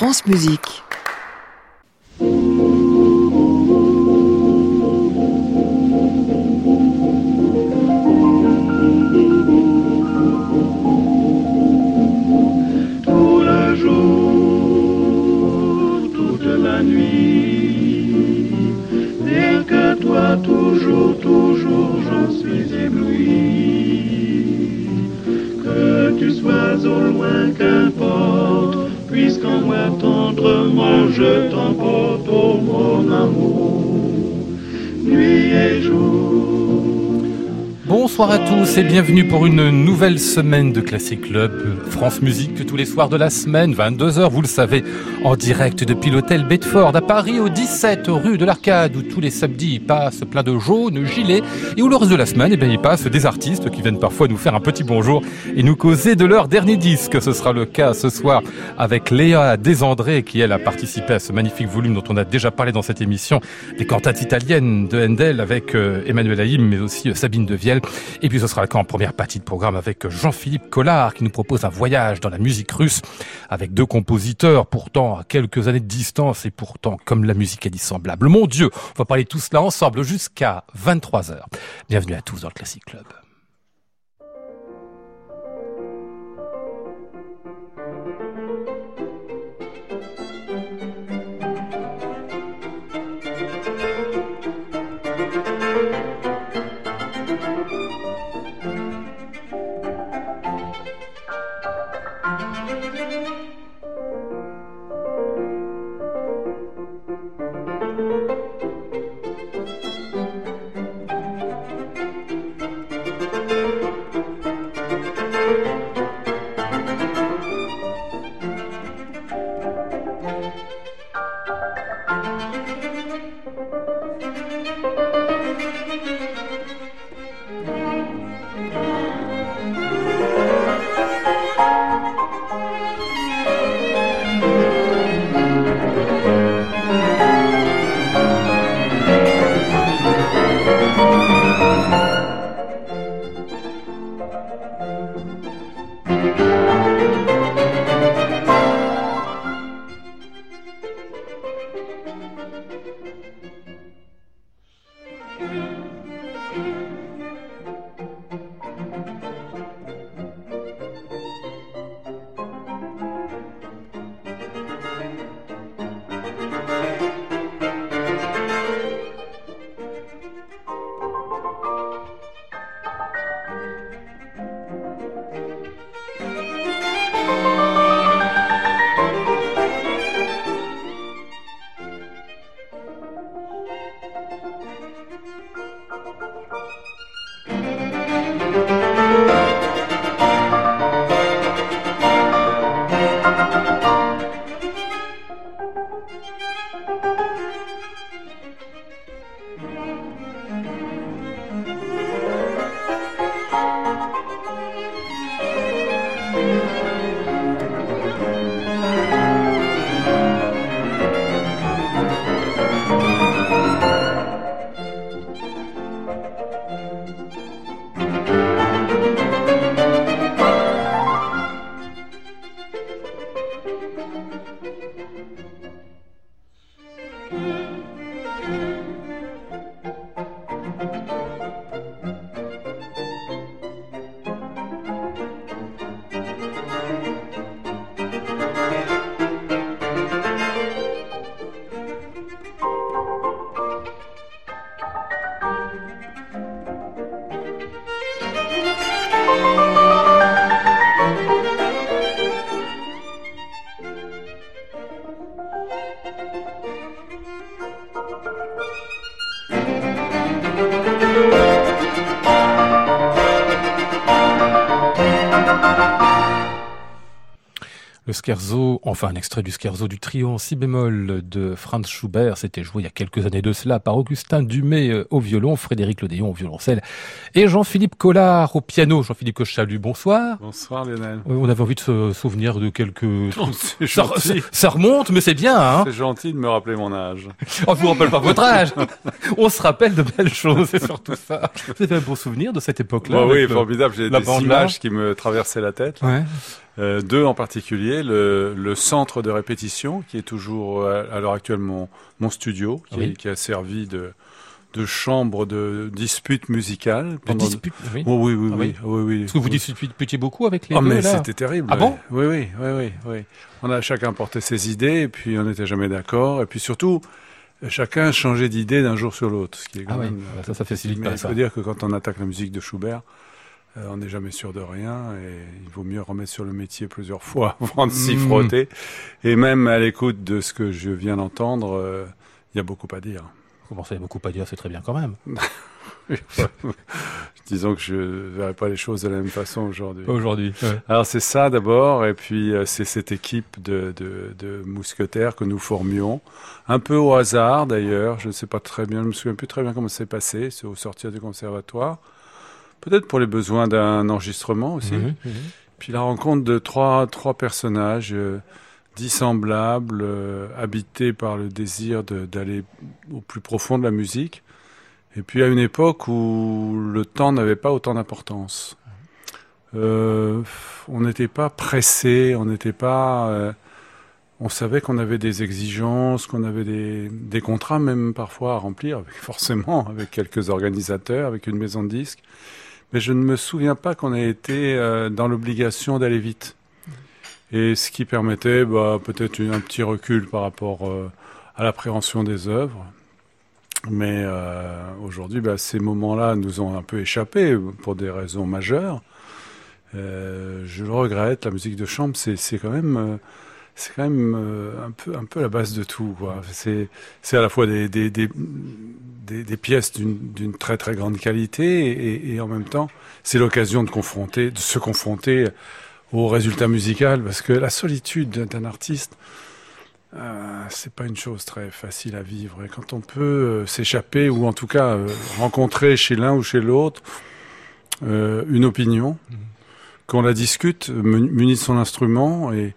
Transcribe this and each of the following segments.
France Musique. Bonsoir à tous et bienvenue pour une nouvelle semaine de Classic Club France Musique tous les soirs de la semaine, 22h, vous le savez, en direct depuis l'hôtel Bedford à Paris au 17 rue de l'Arcade où tous les samedis il passe plein de jaunes, gilets et où le reste de la semaine, eh bien, il passe des artistes qui viennent parfois nous faire un petit bonjour et nous causer de leur dernier disque. Ce sera le cas ce soir avec Léa Desandré qui elle a participé à ce magnifique volume dont on a déjà parlé dans cette émission des cantates italiennes de Handel avec euh, Emmanuel Haïm mais aussi euh, Sabine Devielle. Et puis ce sera le cas en première partie de programme avec Jean-Philippe Collard qui nous propose un voyage dans la musique russe avec deux compositeurs pourtant à quelques années de distance et pourtant comme la musique est dissemblable. Mon Dieu, on va parler tout cela ensemble jusqu'à 23h. Bienvenue à tous dans le Classic Club. Enfin un extrait du scherzo du trio en si bémol de Franz Schubert, c'était joué il y a quelques années de cela par Augustin Dumay euh, au violon, Frédéric Lodéon au violoncelle et Jean-Philippe Collard au piano. Jean-Philippe Cochalu, bonsoir. Bonsoir Lionel. Oui, on avait envie de se souvenir de quelques... Ça, remonte, mais c'est bien, hein C'est gentil de me rappeler mon âge. On ne vous rappelle pas votre âge. On se rappelle de belles choses, c'est surtout ça. Vous avez un bon souvenir de cette époque-là Bah oui, formidable. J'ai des images qui me traversaient la tête. Ouais. Euh, deux en particulier, le, le, centre de répétition, qui est toujours à, à l'heure actuelle mon, mon studio, qui, Oui. qui a servi de, de chambre de dispute musicale. De pendant- dispute, oui. Oh, oui, oui, Ah oui, oui, oui. Est-ce que vous disputiez beaucoup avec les Ah deux, mais là c'était terrible. Ah bon Oui, oui, oui, oui, oui. On a chacun porté ses idées et puis on n'était jamais d'accord. Et puis surtout, chacun changeait d'idée d'un jour sur l'autre. Ce qui est quand Ah oui, bah ça, ça facilite mais pas il ça. faut dire que quand on attaque la musique de Schubert, euh, on n'est jamais sûr de rien et il vaut mieux remettre sur le métier plusieurs fois avant de s'y Mm. frotter. Et même à l'écoute de ce que je viens d'entendre, euh, il y a beaucoup à dire. Vous commencez beaucoup à dire, c'est très bien quand même. Disons que je verrai pas les choses de la même façon aujourd'hui. aujourd'hui. Alors c'est ça d'abord, et puis euh, c'est cette équipe de, de, de mousquetaires que nous formions, un peu au hasard d'ailleurs, je ne sais pas très bien, je me souviens plus très bien comment ça s'est passé, c'est au sortir du conservatoire, peut-être pour les besoins d'un enregistrement aussi, Mhm, mhm. puis la rencontre de trois, trois personnages euh, dissemblables, euh, habités par le désir d'aller au plus profond de la musique, et puis à une époque où le temps n'avait pas autant d'importance. Euh, on n'était pas pressé, on n'était pas. euh, on savait qu'on avait des exigences, qu'on avait des, des contrats même parfois à remplir, avec, forcément avec quelques organisateurs, avec une maison de disques. Mais je ne me souviens pas qu'on ait été euh, dans l'obligation d'aller vite. Et ce qui permettait bah, peut-être un petit recul par rapport euh, à l'appréhension des œuvres. Mais euh, aujourd'hui, bah, ces moments-là nous ont un peu échappé pour des raisons majeures. Euh, je le regrette. La musique de chambre, c'est quand même, c'est quand même un peu, la base de tout. C'est à la fois des pièces d'une très très grande qualité et, en même temps, c'est l'occasion de se confronter au résultat musical parce que la solitude d'un artiste. Euh, c'est pas une chose très facile à vivre et quand on peut euh, s'échapper ou en tout cas euh, rencontrer chez l'un ou chez l'autre euh, une opinion, Mhm. qu'on la discute, mu- muni de son instrument et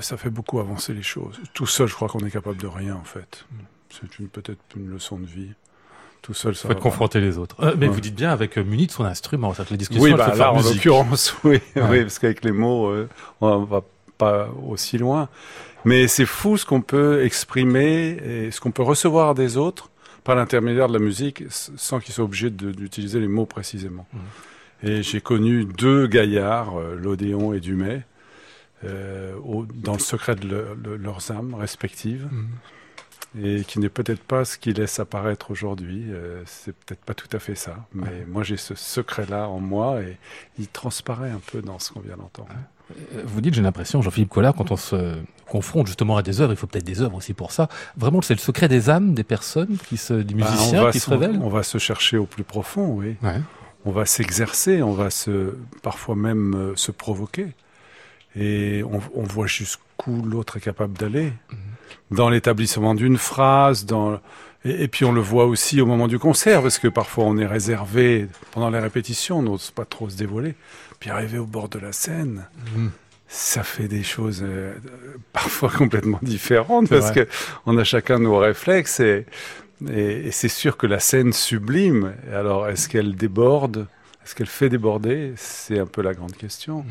ça fait beaucoup avancer les choses. Tout seul, je crois qu'on est capable de rien en fait. C'est une peut-être une leçon de vie. Tout seul, ça Faut confronter les autres. Euh, mais Ouais. vous dites bien avec euh, muni de son instrument, que la discussion Oui, bah, là, en l'occurrence, oui, Ouais. oui, parce qu'avec les mots, euh, on va pas aussi loin. Mais c'est fou ce qu'on peut exprimer et ce qu'on peut recevoir des autres par l'intermédiaire de la musique sans qu'ils soient obligés d'utiliser les mots précisément. Mhm. Et j'ai connu deux gaillards, euh, l'Odéon et Dumay, euh, au- dans le secret de, le- de leurs âmes respectives, Mhm. Et qui n'est peut-être pas ce qu'ils laissent apparaître aujourd'hui. Euh, c'est peut-être pas tout à fait ça. Mais Ouais. moi, j'ai ce secret-là en moi, et il transparaît un peu dans ce qu'on vient d'entendre. Euh, Vous dites, j'ai l'impression, Jean-Philippe Collard, quand on se confronte justement à des œuvres, il faut peut-être des œuvres aussi pour ça. Vraiment, c'est le secret des âmes des personnes, qui se, des Bah, musiciens qui se se- révèlent. On va se chercher au plus profond, oui. Ouais. On va s'exercer, on va se, parfois même euh, se provoquer. Et on, on voit jusqu'où l'autre est capable d'aller. Dans l'établissement d'une phrase, dans, et, puis on le voit aussi au moment du concert, parce que parfois on est réservé pendant les répétitions, on n'ose pas trop se dévoiler. Puis arriver au bord de la scène, Mhm. ça fait des choses euh, parfois complètement différentes parce que on a chacun nos réflexes et, et, et c'est sûr que la scène sublime. Alors est-ce qu'elle déborde Est-ce qu'elle fait déborder C'est un peu la grande question.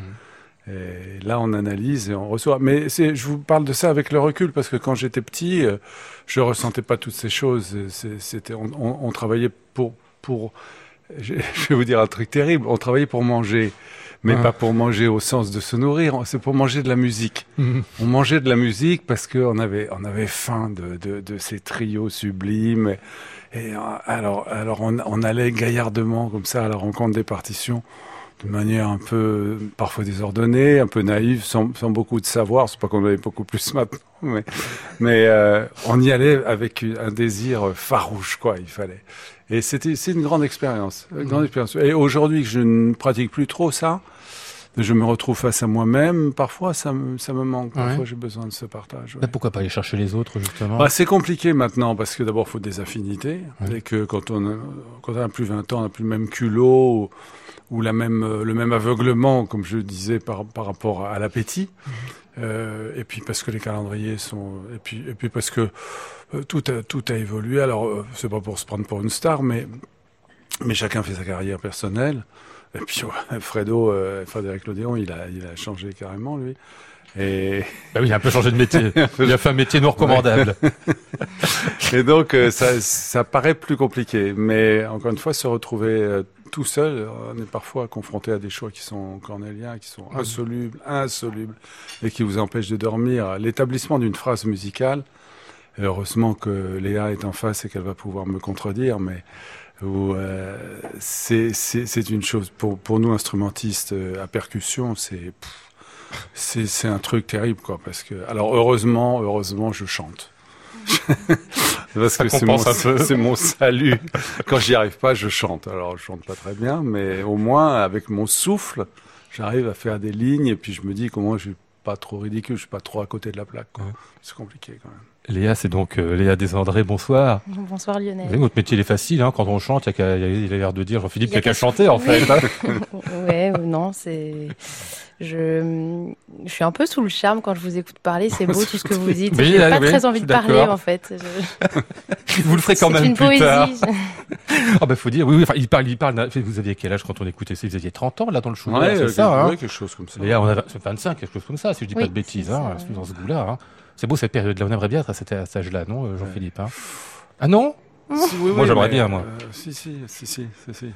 Et là, on analyse et on reçoit. Mais c'est, je vous parle de ça avec le recul parce que quand j'étais petit, euh, je ressentais pas toutes ces choses. C'était, on, on- on travaillait pour, pour. Je vais vous dire un truc terrible. On travaillait pour manger, mais Ah. pas pour manger au sens de se nourrir. C'est pour manger de la musique. Mhm. On mangeait de la musique parce qu'on avait, on avait faim de, de, de ces trios sublimes. Et alors, alors on, on allait gaillardement comme ça à la rencontre des partitions, de manière un peu parfois désordonnée, un peu naïve, sans, sans beaucoup de savoir. C'est pas qu'on avait beaucoup plus maintenant, mais, mais euh, on y allait avec un désir farouche, quoi. Il fallait. Et c'était, c'est une grande expérience, une grande expérience. Et aujourd'hui que je ne pratique plus trop ça, je me retrouve face à moi-même. Parfois, ça me, ça me manque. Parfois, Ouais. j'ai besoin de ce partage. ouais. Mais Pourquoi pas aller chercher les autres, justement Bah, c'est compliqué maintenant parce que d'abord, il faut des affinités. Ouais. Et que quand on, a, quand on a plus 20 ans, on n'a plus le même culot ou, ou la même, euh, le même aveuglement, comme je disais, par, par rapport à l'appétit. Euh, et puis parce que les calendriers sont. Et puis, et puis parce que euh, tout, a, tout a évolué. Alors, euh, c'est pas pour se prendre pour une star, mais, mais chacun fait sa carrière personnelle. Et puis Fredo, euh, Frédéric Lodéon, il a, il a changé carrément lui. Et bah oui, il a un peu changé de métier. il a fait un métier non recommandable. et donc euh, ça, ça paraît plus compliqué, mais encore une fois, se retrouver euh, tout seul, on est parfois confronté à des choix qui sont cornéliens, qui sont insolubles, insolubles, et qui vous empêchent de dormir. L'établissement d'une phrase musicale, heureusement que Léa est en face et qu'elle va pouvoir me contredire, mais euh, c'est une chose pour, pour nous instrumentistes à percussion, c'est c'est un truc terrible, quoi. Parce que, alors heureusement, heureusement, je chante. parce que c'est mon, mon, salut. Quand j'y arrive pas, je chante. Alors je chante pas très bien, mais au moins avec mon souffle, j'arrive à faire des lignes et puis je me dis comment je suis pas trop ridicule, je suis pas trop à côté de la plaque. C'est compliqué quand même. Léa, c'est donc euh, Léa Desandré, bonsoir. Bonsoir Lionel. votre métier il est facile, hein, quand on chante, il, a, l'air de dire Jean-Philippe qu'il n'y a qu'à chanter en fait. Hein. ouais, non, c'est je, je suis un peu sous le charme quand je vous écoute parler. C'est beau tout ce que vous dites. J'ai pas très envie de parler en fait. vous le ferez quand même une plus poésie. tard. oh ben faut dire. Oui, oui enfin, il parle, il parle. Vous aviez quel âge quand on écoutait ça? Vous aviez 30 ans là dans le show. Ouais, c'est ça. Hein? quelque chose comme ça. D'ailleurs, on a 25, quelque chose comme ça, si je dis pas de bêtises. Hein, dans ce goût-là. Hein. C'est beau cette période-là. On aimerait bien être à cet âge-là, non, euh, Jean-Philippe hein Ah non Moi, j'aimerais bien, moi. Euh, si, si, si, si, si.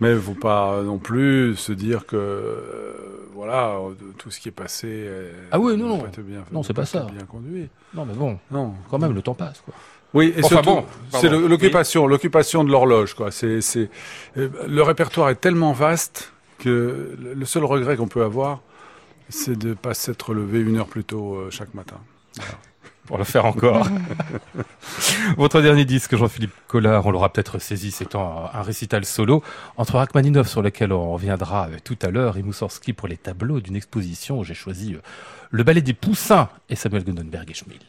Mais il ne faut pas non plus se dire que euh, voilà tout ce qui est passé. ah oui, non, non, non, c'est pas ça. Bien conduit. Non, mais bon, non, quand même, le temps passe, quoi. Oui, et surtout, c'est l'occupation, l'occupation de l'horloge, quoi. C'est, c'est, euh, le répertoire est tellement vaste que le seul regret qu'on peut avoir, c'est de pas s'être levé une heure plus tôt euh, chaque matin. Pour le faire encore. Votre dernier disque, Jean-Philippe Collard, on l'aura peut-être saisi, c'est un, récital solo entre Rachmaninov, sur lequel on reviendra tout à l'heure, et Moussorski pour les tableaux d'une exposition où j'ai choisi euh, le ballet des Poussins et Samuel Gundenberg et Schmil.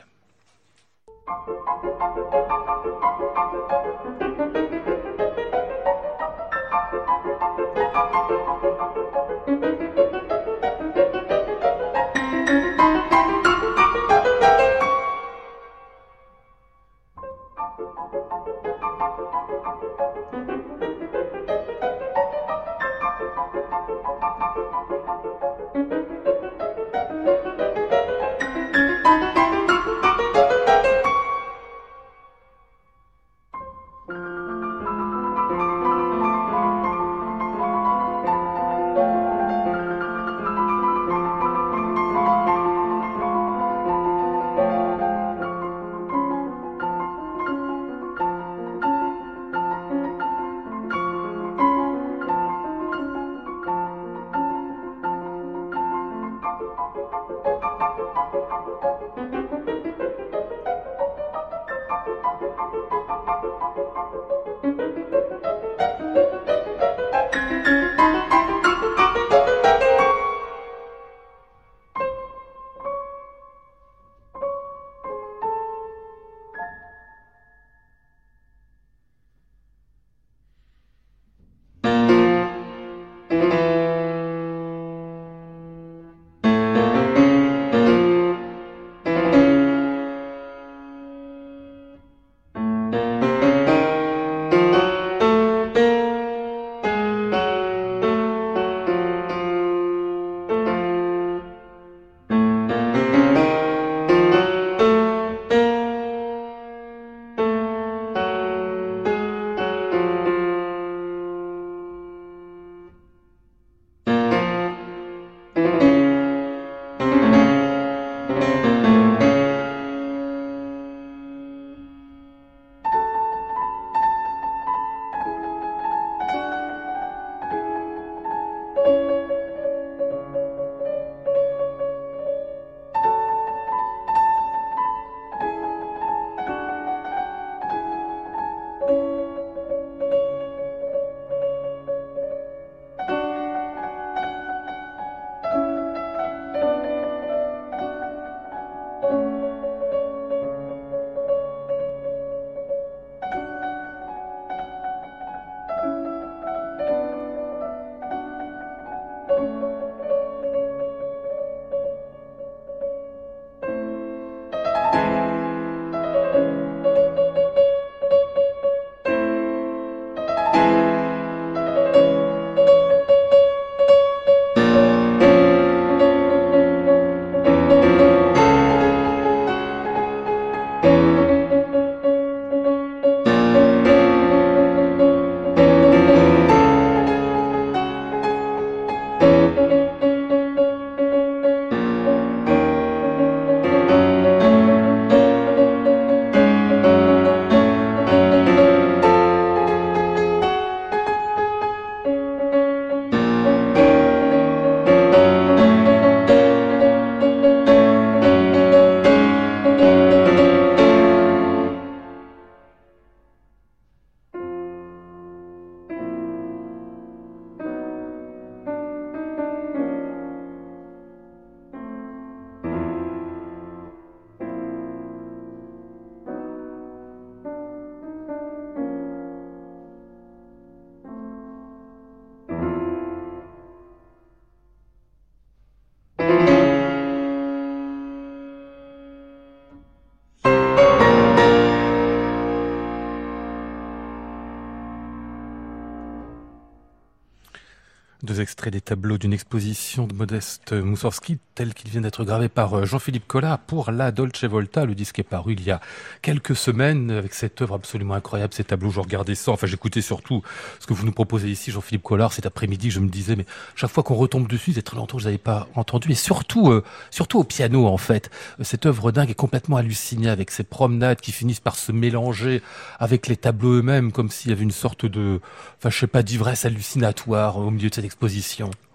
Deux extraits des tableaux d'une exposition de Modeste Moussorski, tel qu'il vient d'être gravé par euh, Jean-Philippe Collat pour la Dolce Volta. Le disque est paru il y a quelques semaines avec cette œuvre absolument incroyable, ces tableaux. Je regardais ça, enfin j'écoutais surtout ce que vous nous proposez ici, Jean-Philippe Collard, cet après-midi. Je me disais, mais chaque fois qu'on retombe dessus, c'est très longtemps je n'avais pas entendu. Et surtout, euh, surtout au piano en fait. Cette œuvre dingue est complètement hallucinée avec ces promenades qui finissent par se mélanger avec les tableaux eux-mêmes, comme s'il y avait une sorte de, enfin je sais pas, d'ivresse hallucinatoire au milieu de cette exposition.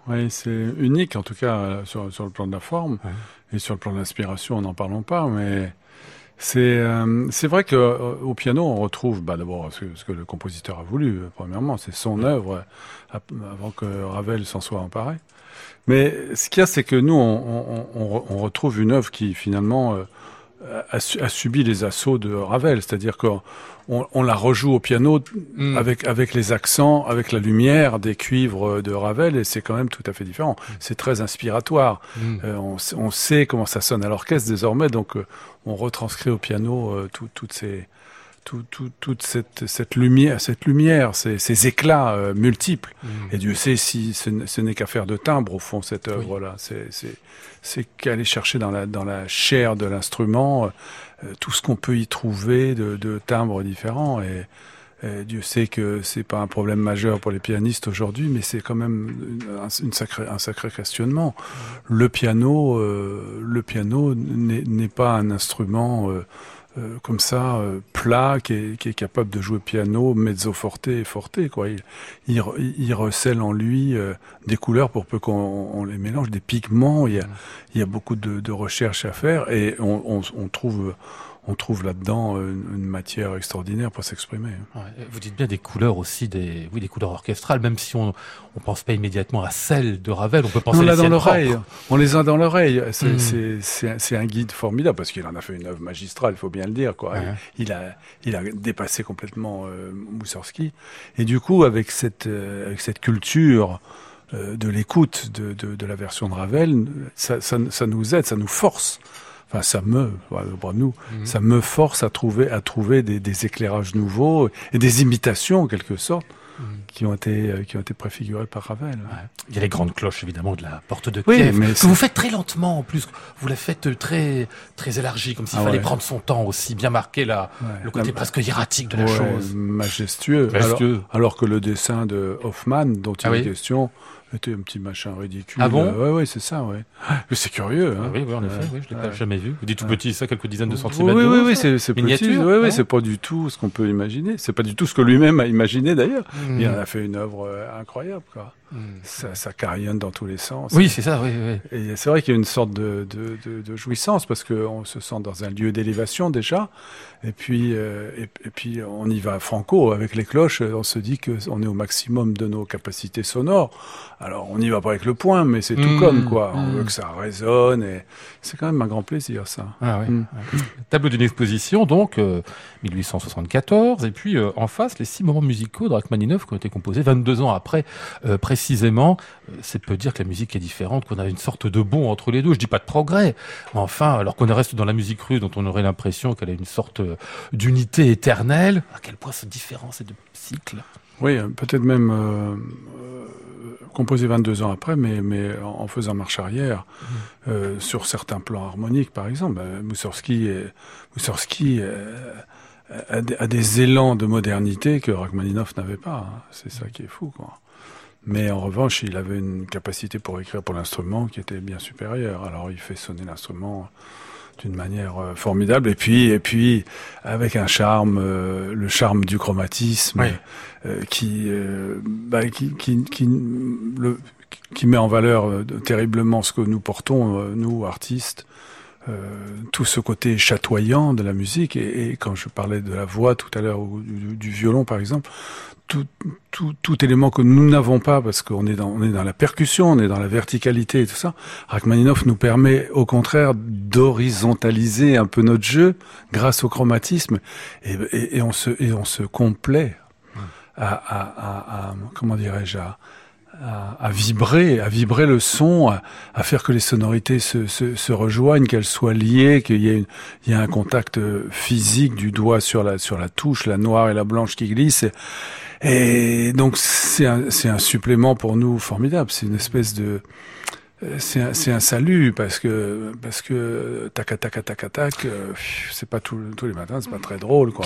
Oui, c'est unique en tout cas euh, sur, sur, le plan de la forme et sur le plan de l'inspiration, n'en parlons pas, mais c'est euh, c'est vrai que euh, au piano on retrouve bah, d'abord ce, ce, que le compositeur a voulu. Premièrement, c'est son œuvre avant que Ravel s'en soit emparé. Mais ce qu'il y a, c'est que nous on, on, on, retrouve une œuvre qui finalement a, a, subi les assauts de Ravel, c'est-à-dire qu'on on, la rejoue au piano mm. avec avec les accents, avec la lumière des cuivres de Ravel, et c'est quand même tout à fait différent. Mm. C'est très inspiratoire. Mm. Euh, on, on, sait comment ça sonne à l'orchestre désormais, donc euh, on retranscrit au piano euh, toutes ces tout, tout, toute cette, cette lumière, cette lumière, ces, ces éclats euh, multiples. Mm. Et Dieu sait si ce, n'est qu'à faire de timbre au fond cette œuvre-là. C'est, c'est, c'est qu'aller chercher dans la, dans la chair de l'instrument euh, tout ce qu'on peut y trouver de, de timbres différents. Et, Dieu sait que c'est pas un problème majeur pour les pianistes aujourd'hui, mais c'est quand même un, une sacré, un sacré questionnement. Mm. Le piano, euh, le piano n'est, n'est pas un instrument euh, comme ça, euh, plat, qui est, qui est, capable de jouer piano, mezzo forte et forte. Quoi. Il, il, il recèle en lui euh, des couleurs pour peu qu'on les mélange, des pigments. Il y a, il y a beaucoup de, de recherches à faire et on, on, on trouve on trouve là-dedans euh, une, matière extraordinaire pour s'exprimer. vous dites bien des couleurs aussi, des, oui, des couleurs orchestrales, même si on ne pense pas immédiatement à celles de Ravel, on peut penser on à dans l'oreille. On les a dans l'oreille. Hmm. C'est un guide formidable parce qu'il en a fait une œuvre magistrale, il faut bien le dire. Quoi. Il, a, il a dépassé complètement euh, Moussorski. Et du coup, avec cette, euh, avec cette culture euh, de l'écoute de, de, de, la version de Ravel, ça, ça, ça nous aide, ça nous force enfin ça me, nous, mhm. ça me force à trouver, à trouver des, des, éclairages nouveaux et des imitations en quelque sorte. Mhm. Qui ont été euh, qui ont été préfigurées par Ravel. Il y a les grandes cloches évidemment de la porte de Kiev mais que vous faites très lentement en plus. Vous la faites très très élargie comme s'il ah fallait prendre son temps aussi, bien marquer la, le côté presque hiératique de la chose. Majestueux. majestueux. Alors, alors, que le dessin de Hoffman dont il ah est question c'était un petit machin ridicule. Ah bon Ouais, ouais, c'est ça, ouais. Mais c'est curieux, hein. Oui, oui, en effet, oui, je l'ai jamais vu. Vous dites tout petit, ça, quelques dizaines de centimètres. Oui, oui, oui, c'est c'est petit. Oui, oui, c'est pas du tout ce qu'on peut imaginer. C'est pas du tout ce que lui-même a imaginé d'ailleurs. Hmm. Il en a fait une œuvre euh, incroyable, quoi. Hmm. Ça, ça carillonne dans tous les sens. Oui, c'est ça, oui, oui. Et c'est vrai qu'il y a une sorte de, de, de, de jouissance parce qu'on se sent dans un lieu d'élévation déjà. Et puis, euh, et, et, puis on y va franco avec les cloches. On se dit que on est au maximum de nos capacités sonores. Alors on n'y va pas avec le point, mais c'est tout mmh, comme quoi. On veut mmh. que ça résonne et c'est quand même un grand plaisir ça. Ah. Mmh. Tableau d'une exposition donc 1874 euh, et puis euh, en face les six moments musicaux de Rachmaninoff qui ont été composés 22 ans après précisément. C'est peut dire que la musique est différente, qu'on a une sorte de bond entre les deux. Je dis pas de progrès, mais enfin alors qu'on reste dans la musique russe dont on aurait l'impression qu'elle a une sorte d'unité éternelle, à quel point c'est différent ces deux cycles? Oui, peut-être même euh, composé 22 ans après, mais, mais en faisant marche arrière mmh. euh, sur certains plans harmoniques, par exemple. Euh, Moussorski, Moussorski euh, a, a, des élans de modernité que Rachmaninoff n'avait pas. Hein. C'est ça qui est fou, quoi. Mais en revanche, il avait une capacité pour écrire pour l'instrument qui était bien supérieure. Alors il fait sonner l'instrument d'une manière euh, formidable et puis et puis avec un charme euh, le charme du chromatisme euh, qui, bah, qui, qui qui le qui met en valeur terriblement ce que nous portons nous artistes tout ce côté chatoyant de la musique et, quand je parlais de la voix tout à l'heure ou du, violon par exemple tout, tout, tout, élément que nous n'avons pas, parce qu'on est dans, est dans la percussion, on est dans la verticalité et tout ça. Rachmaninoff nous permet, au contraire, d'horizontaliser un peu notre jeu grâce au chromatisme, et, et, on se, et on se complaît à comment dirais-je, à, à, vibrer, à vibrer le son, à, faire que les sonorités se, se, rejoignent, qu'elles soient liées, qu'il y ait, il y ait un contact physique du doigt sur la, sur la touche, la noire et la blanche qui glissent. Et, donc c'est un, c'est un supplément pour nous formidable. C'est une espèce de c'est un, un salut parce que parce que tac tac tac tac euh, c'est pas tous les matins c'est pas très drôle quoi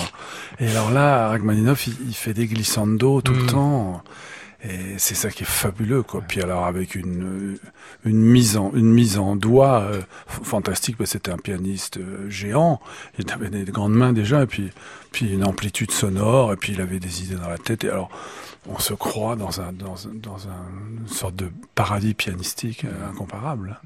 et alors là Rachmaninoff il, il fait des glissandos tout le mm. temps et c'est ça qui est fabuleux, quoi. Puis alors avec une une mise en une mise en doigt euh, fantastique, parce que c'était un pianiste euh, géant. Il avait des grandes mains déjà, et puis puis une amplitude sonore, et puis il avait des idées dans la tête. Et alors on se croit dans un dans, dans un, une sorte de paradis pianistique euh, incomparable.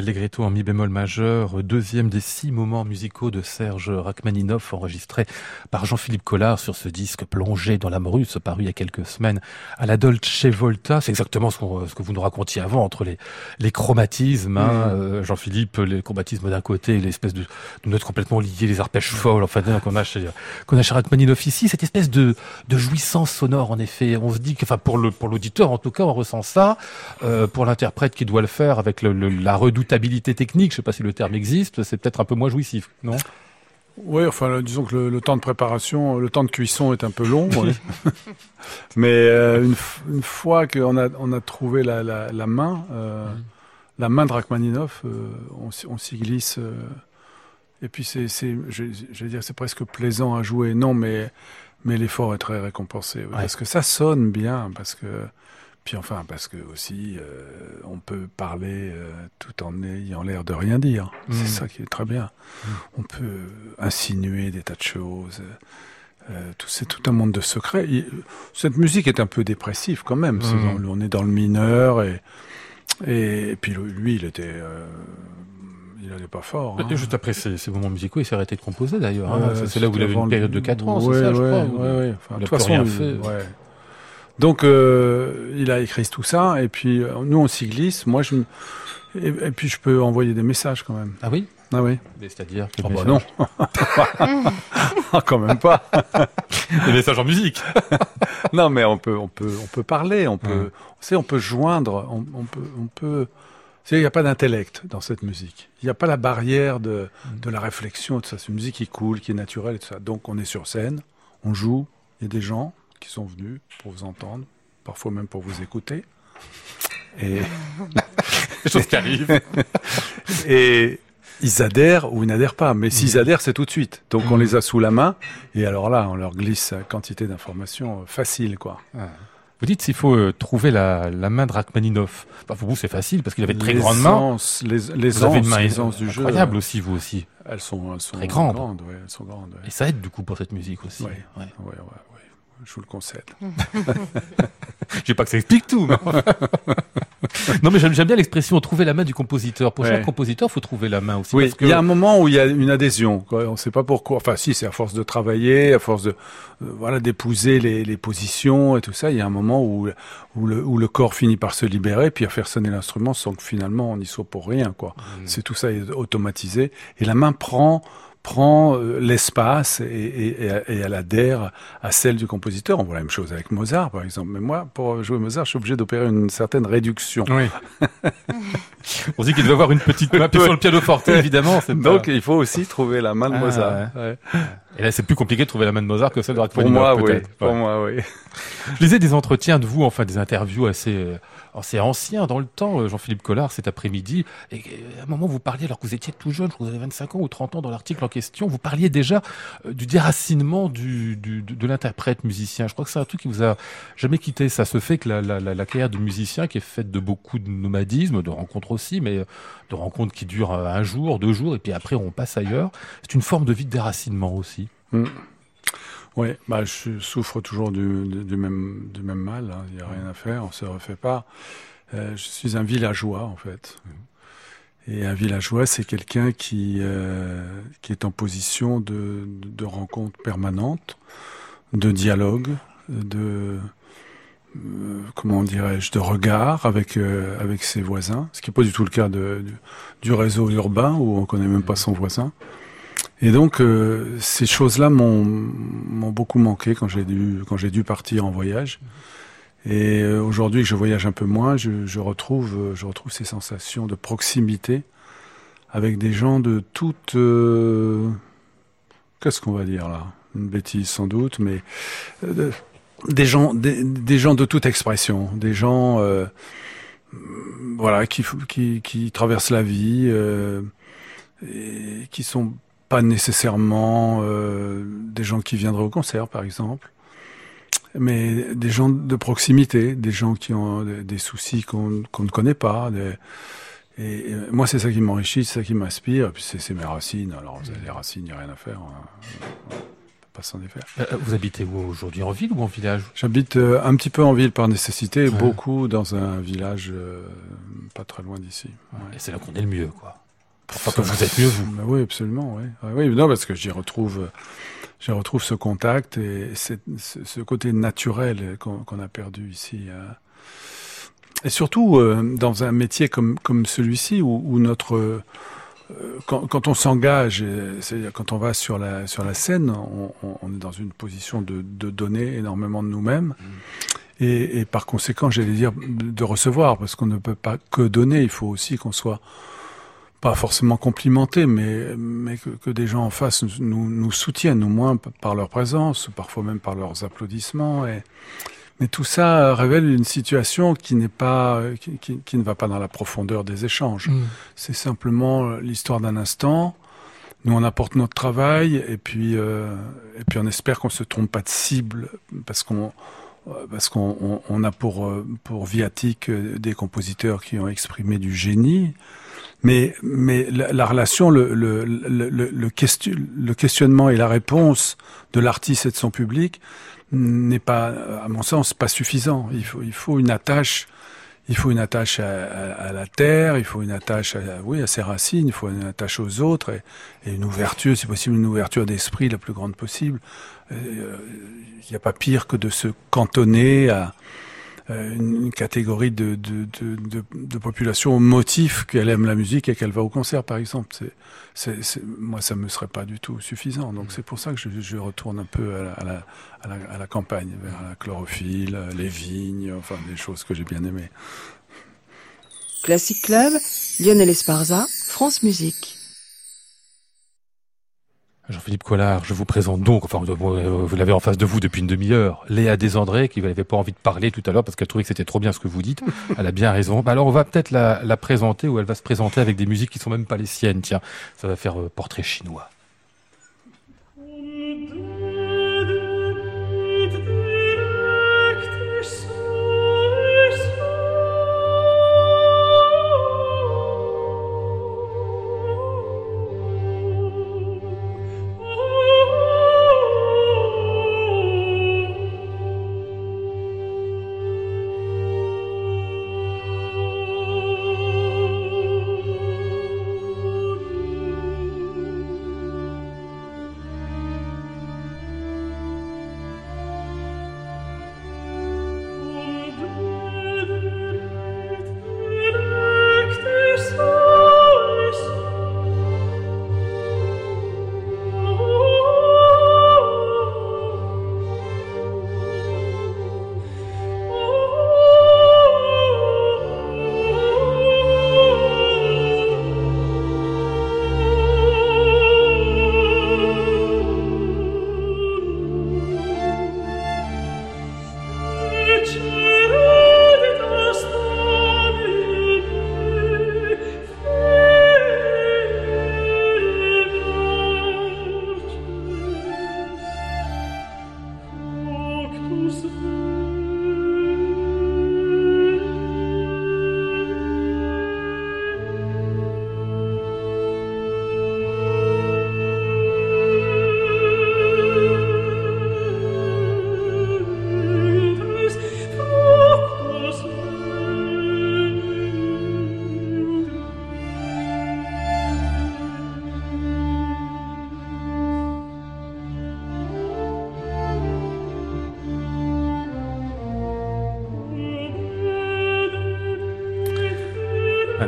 L'Allegretto en mi bémol majeur, deuxième des six moments musicaux de Serge Rachmaninoff enregistré par Jean-Philippe Collard sur ce disque plongé dans l'âme russe paru il y a quelques semaines à la Dolce Volta. C'est exactement ce, que vous nous racontiez avant entre les, les chromatismes, hein, euh, Jean-Philippe, les chromatismes d'un côté l'espèce de, de notes complètement liées, les arpèges folles, enfin, qu'on a chez, qu'on a chez Rachmaninoff ici, cette espèce de, de jouissance sonore en effet. On se dit que, enfin, pour le, pour l'auditeur en tout cas, on ressent ça, euh, pour l'interprète qui doit le faire avec le, la redoute technique, je ne sais pas si le terme existe, c'est peut-être un peu moins jouissif, non? Oui, enfin, disons que le, temps de préparation, le temps de cuisson est un peu long. Mais euh, une, fois qu'on a, on a trouvé la, main, euh, la main de Rachmaninoff, euh, on, s'y glisse. et puis, c'est, je, vais dire, c'est presque plaisant à jouer. Non, mais, mais l'effort est très récompensé. Parce que ça sonne bien, parce que Puis enfin, parce que aussi, on peut parler tout en ayant l'air de rien dire. C'est mmh. ça qui est très bien. Mmh. On peut insinuer des tas de choses. c'est tout un monde de secrets. cette musique est un peu dépressive quand même. Mmh. on est dans le mineur et, et, puis lui, il était il n'allait pas fort. Hein. Juste après ces, moments musicaux, il s'est arrêté de composer d'ailleurs. Hein. c'est là où il avait une période de 4 ans, c'est ça, je crois. Ouais, enfin, de toute façon, rien fait. Donc, euh, il a écrit tout ça, et puis euh, nous, on s'y glisse. Moi, je, et, puis je peux envoyer des messages quand même. Ah oui? Ah oui. C'est-à-dire oh bah non. Ah, quand même pas. Des messages en musique. non, mais on peut, on peut, on peut parler, on peut, on, on peut joindre, on, on peut, on peut il n'y a pas d'intellect dans cette musique. Il n'y a pas la barrière de, de la réflexion. C'est une musique qui coule, qui est naturelle et tout ça. Donc on est sur scène, on joue. Il y a des gens qui sont venus pour vous entendre, parfois même pour vous écouter. Et des choses qui arrivent. et ils adhèrent ou ils n'adhèrent pas. Mais s'ils mm. adhèrent, c'est tout de suite. Donc on mm. les a sous la main. Et alors là, on leur glisse quantité d'informations faciles, quoi. Ah. Vous dites s'il faut euh, trouver la, la, main de Rachmaninoff. Bah, pour vous, c'est facile parce qu'il avait de très grandes mains. Les, les vous avez une main du jeu. Incroyable aussi, vous aussi. Elles sont, elles sont très grandes. ouais, elles sont grandes Et ça aide du coup pour cette musique aussi. Oui, ouais. ouais, je vous le concède. Je sais pas que ça explique tout. Mais... non, mais j'aime bien l'expression trouver la main du compositeur. Pour chaque compositeur, il faut trouver la main aussi. Oui, il y a un moment où il y a une adhésion. Quoi. On ne sait pas pourquoi. Enfin, si, c'est à force de travailler, à force de euh, voilà d'épouser les, les, positions et tout ça. Il y a un moment où où le, où le corps finit par se libérer, puis à faire sonner l'instrument sans que finalement on n'y soit pour rien. Quoi. Mmh. C'est tout ça est automatisé et la main prend prend euh, l'espace et, et, et, elle adhère à celle du compositeur. On voit la même chose avec Mozart, par exemple. Mais moi, pour jouer Mozart, je suis obligé d'opérer une certaine réduction. Oui. On dit qu'il doit avoir une petite main sur le piano forte, évidemment. Donc, il faut aussi trouver la main de ah, Mozart. Ouais. Et là, c'est plus compliqué de trouver la main de Mozart que celle de Rachmaninoff. Pour moi, oui. Pour moi, oui. Je lisais des entretiens de vous, enfin des interviews assez, euh, assez anciens dans le temps, euh, Jean-Philippe Collard, cet après-midi. Et euh, à un moment, vous parliez, alors que vous étiez tout jeune, je crois que vous avez 25 ans ou 30 ans dans l'article en question, vous parliez déjà du déracinement du, du de, l'interprète musicien. Je crois que c'est un truc qui vous a jamais quitté. Ça se fait que la, la, la, carrière de musicien, qui est faite de beaucoup de nomadisme, de rencontres aussi, mais de rencontres qui durent un jour, deux jours, et puis après on passe ailleurs, c'est une forme de vie de déracinement aussi. Mm. Oui, bah, je souffre toujours du, même, du même mal. Il hein. n'y a rien à faire, on ne se refait pas. Euh, je suis un villageois, en fait. Et un villageois, c'est quelqu'un qui, euh, qui est en position de, de, rencontre permanente, de dialogue, de, euh, comment dirais-je, de regard avec, avec ses voisins, ce qui n'est pas du tout le cas de, du, du réseau urbain où on connaît même pas son voisin. Et donc euh, ces choses-là m'ont beaucoup manqué quand j'ai dû dû partir en voyage. Et euh, aujourd'hui que je voyage un peu moins, je, retrouve euh, je retrouve ces sensations de proximité avec des gens de toute qu'est-ce qu'on va dire là? Une bêtise sans doute, mais des gens des, des, gens de toute expression, des gens voilà qui, qui qui traversent la vie et qui sont pas nécessairement euh, des gens qui viendraient au concert, par exemple, mais des gens de proximité, des gens qui ont des, soucis qu'on ne connaît pas. et, moi, c'est ça qui m'enrichit, c'est ça qui m'inspire. puis c'est mes racines. Alors, les racines, il n'y a rien à faire. Hein. Pas s'en défaire. Euh, vous habitez où aujourd'hui En ville ou en village? J'habite euh, un petit peu en ville par nécessité, beaucoup dans un village pas très loin d'ici. Et c'est là qu'on est le mieux, quoi. Enfin, que vous êtes mieux, vous. Bah oui, absolument, oui. Ah oui, non, parce que j'y retrouve, j'y retrouve ce contact et ce côté naturel qu'on a perdu ici. Hein. Et surtout, euh, dans un métier comme, comme celui-ci, où, où, notre... Euh, quand, quand, on s'engage, c'est-à-dire quand on va sur la, sur la scène, on, on est dans une position de, de donner énormément de nous-mêmes. Mmh. Et, et, par conséquent, j'allais dire de recevoir, parce qu'on ne peut pas que donner, il faut aussi qu'on soit pas forcément complimenté, mais, mais que, que, des gens en face nous, nous soutiennent, au moins par leur présence, parfois même par leurs applaudissements. Et, mais tout ça révèle une situation qui n'est pas, qui, qui, qui, ne va pas dans la profondeur des échanges. Mm. C'est simplement l'histoire d'un instant. Nous, on apporte notre travail et puis, euh, et puis on espère qu'on se trompe pas de cible parce qu'on parce qu'on on, a pour, pour viatique des compositeurs qui ont exprimé du génie, mais, mais la, relation, le, le, le, le, question, le questionnement et la réponse de l'artiste et de son public n'est pas, à mon sens, pas suffisant. Il faut, il faut une attache il faut une attache à, la terre, il faut une attache à, oui, à ses racines, il faut une attache aux autres et, une ouverture, si possible, une ouverture d'esprit la plus grande possible. Euh, il n'y a pas pire que de se cantonner à, une catégorie de, de, de, de, population au motif qu'elle aime la musique et qu'elle va au concert, par exemple. C'est, c'est, moi, ça me serait pas du tout suffisant. Donc, c'est pour ça que je, je, retourne un peu à la, à, la, à, la, campagne, vers la chlorophylle, les vignes, enfin, des choses que j'ai bien aimées. Classic Club, Lionel Esparza, France Musique. Jean-Philippe Collard, je vous présente donc, enfin vous l'avez en face de vous depuis une demi-heure, Léa Desandré, qui n'avait pas envie de parler tout à l'heure parce qu'elle trouvait que c'était trop bien ce que vous dites. Elle a bien raison. Bah alors on va peut-être la, la, présenter ou elle va se présenter avec des musiques qui sont même pas les siennes. Tiens, ça va faire euh, portrait chinois.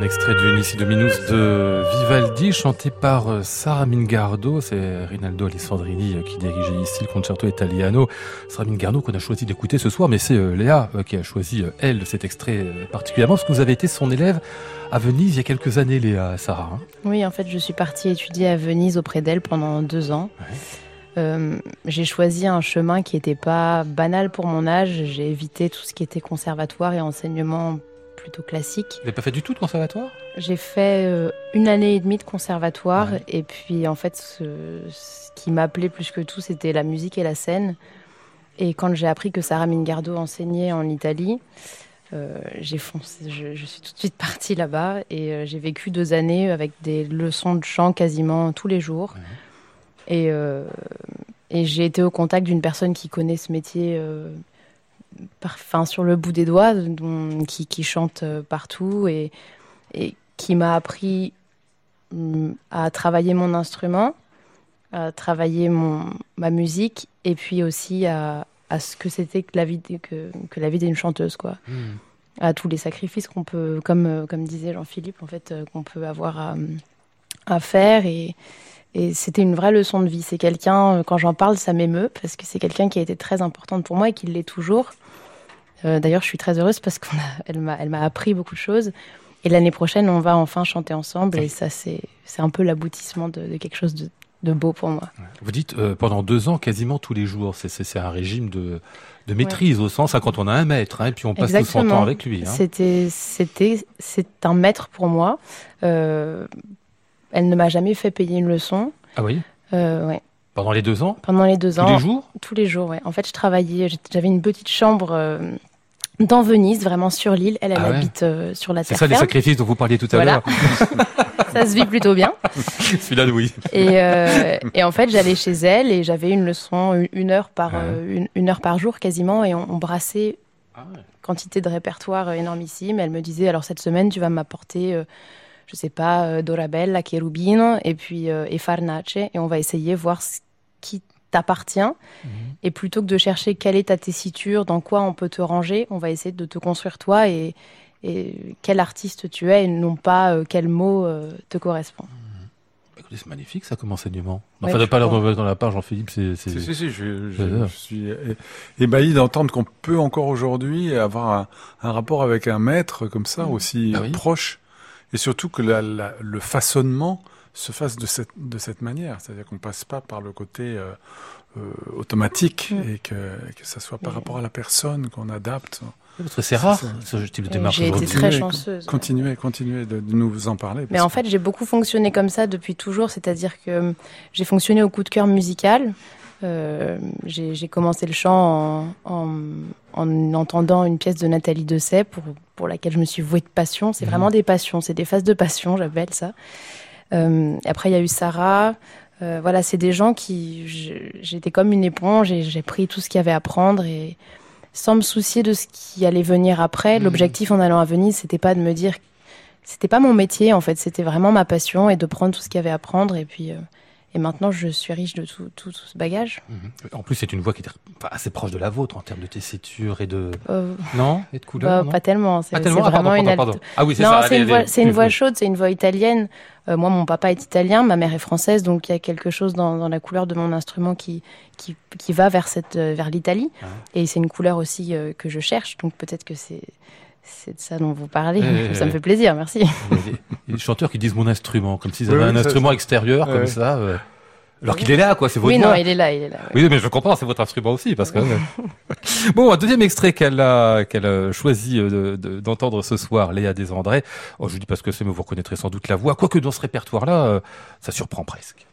Extrait du Nissi Dominus de Vivaldi, chanté par euh, Sarah Mingardo. C'est Rinaldo Alessandrini euh, qui dirigeait ici le concerto italiano. Sarah Mingardo qu'on a choisi d'écouter ce soir, mais c'est euh, Léa qui a choisi, elle, cet extrait particulièrement, parce que vous avez été son élève à Venise il y a quelques années, Léa, Sarah. Hein. oui, en fait, je suis partie étudier à Venise auprès d'elle pendant deux ans. j'ai choisi un chemin qui n'était pas banal pour mon âge. J'ai évité tout ce qui était conservatoire et enseignement plutôt classique. Vous n'avez pas fait du tout de conservatoire? J'ai fait euh, une année et demie de conservatoire et puis en fait ce, qui m'appelait plus que tout c'était la musique et la scène. Et quand j'ai appris que Sarah Mingardo enseignait en Italie, euh, j'ai foncé, je, suis tout de suite partie là-bas et euh, j'ai vécu deux années avec des leçons de chant quasiment tous les jours. Et, et j'ai été au contact d'une personne qui connaît ce métier enfin, sur le bout des doigts, qui, qui, chante euh, partout et, et qui m'a appris mm, à travailler mon instrument, à travailler mon, ma musique et puis aussi à, à ce que c'était que la vie que, que la vie d'une chanteuse quoi. Hmm. À tous les sacrifices qu'on peut, comme, euh, comme disait Jean-Philippe, en fait, euh, qu'on peut avoir à, à faire et, et c'était une vraie leçon de vie. C'est quelqu'un, quand j'en parle, ça m'émeut parce que c'est quelqu'un qui a été très importante pour moi et qui l'est toujours. Euh, d'ailleurs, je suis très heureuse parce qu'elle m'a, appris beaucoup de choses. Et l'année prochaine, on va enfin chanter ensemble. Et ça, c'est, un peu l'aboutissement de, quelque chose de, de, beau pour moi. Vous dites euh, pendant deux ans, quasiment tous les jours. C'est, un régime de, de maîtrise au sens à quand on a un maître, hein, et puis on passe tout son temps avec lui. Hein. C'était, c'est un maître pour moi. Euh, elle ne m'a jamais fait payer une leçon. Ah oui? ouais. Pendant les deux ans? Pendant les deux Tous ans. les jours? Tous les jours, ouais. En fait, je travaillais, j'avais une petite chambre euh, dans Venise, vraiment sur l'île. Elle, elle Ah ouais. habite euh, sur la C'est terre ça les ferme. sacrifices dont vous parliez tout à Voilà. l'heure Ça se vit plutôt bien. Celui-là, oui. Et, euh, et en fait, j'allais chez elle et j'avais une leçon, une- heure par, Ouais. euh, une, une heure par jour quasiment, et on, on brassait Ah quantité de répertoire énormissime. Elle me disait alors cette semaine, tu vas m'apporter, je sais pas, Dorabella, Cherubino, et puis et Farnace, et on va essayer voir ce qui t'appartient. Mhm. Et plutôt que de chercher quelle est ta tessiture, dans quoi on peut te ranger, on va essayer de te construire toi et, et quel artiste tu es, et non pas euh, quel mot euh, te correspond. Écoutez, C'est magnifique ça comme enseignement. Ouais, Enfin, de je pas l'air dans, la part, Jean-Philippe, c'est. c'est- Si, si, si, je, je- J'adore. je suis ébahi d'entendre qu'on peut encore aujourd'hui avoir un, un rapport avec un maître comme ça, aussi Ah oui. proche, et surtout que la- la- le façonnement se fasse de cette, de cette manière, c'est-à-dire qu'on passe pas par le côté euh, euh, automatique Mm. et que, que ça soit par Mais- rapport à la personne qu'on adapte. Parce que c'est rare ce type de démarche J'ai été très chanceuse. Continuez, continuez de, de nous en parler. Mais en fait, j'ai beaucoup fonctionné comme ça depuis toujours, c'est-à-dire que euh, j'ai fonctionné au coup de cœur musical. Euh, j'ai commencé le chant en, en, en entendant une pièce de Nathalie Dessay pour, pour laquelle je me suis vouée de passion. C'est Mhm. vraiment des passions, c'est des phases de passion, j'appelle ça. Euh, après, il y a eu Sarah. Euh, voilà, c'est des gens qui. J'étais comme une éponge et j'ai pris tout ce qu'il y avait à prendre et sans me soucier de ce qui allait venir après. Mhm. L'objectif en allant à Venise, c'était pas de me dire c'était pas mon métier en fait, c'était vraiment ma passion et de prendre tout ce qu'il y avait à prendre et puis euh, et maintenant je suis riche de tout, tout, tout ce bagage. Mhm. En plus, c'est une voix qui est assez proche de la vôtre en termes de tessiture et de. Euh, Non Et de bah, couleur non pas tellement, c'est Ah, Ah, vraiment pardon, une pardon. Ah oui, c'est ça. c'est une voix, allez, c'est une voix oui. chaude, c'est une voix italienne. Euh, moi, mon papa est italien, ma mère est française, donc il y a quelque chose dans, dans la couleur de mon instrument qui qui, qui va vers cette euh, vers l'Italie. Et c'est une couleur aussi euh, que je cherche, donc peut-être que c'est c'est de ça dont vous parlez. Ça me fait plaisir, merci. Il y a des- des chanteurs qui disent mon instrument, comme s'ils Oui, avaient oui, un ça, instrument ça. extérieur, comme ça. euh, Alors qu'il est là, quoi, c'est votre Oui, voix. non, il est là, il est là. ouais. Oui, mais je comprends, c'est votre instrument aussi, parce que. bon, un deuxième extrait qu'elle a, qu'elle a choisi euh, de- de- d'entendre ce soir, Léa Desandré. Oh, je vous dis parce que c'est, mais vous reconnaîtrez sans doute la voix. Quoique dans ce répertoire-là, euh, ça surprend presque.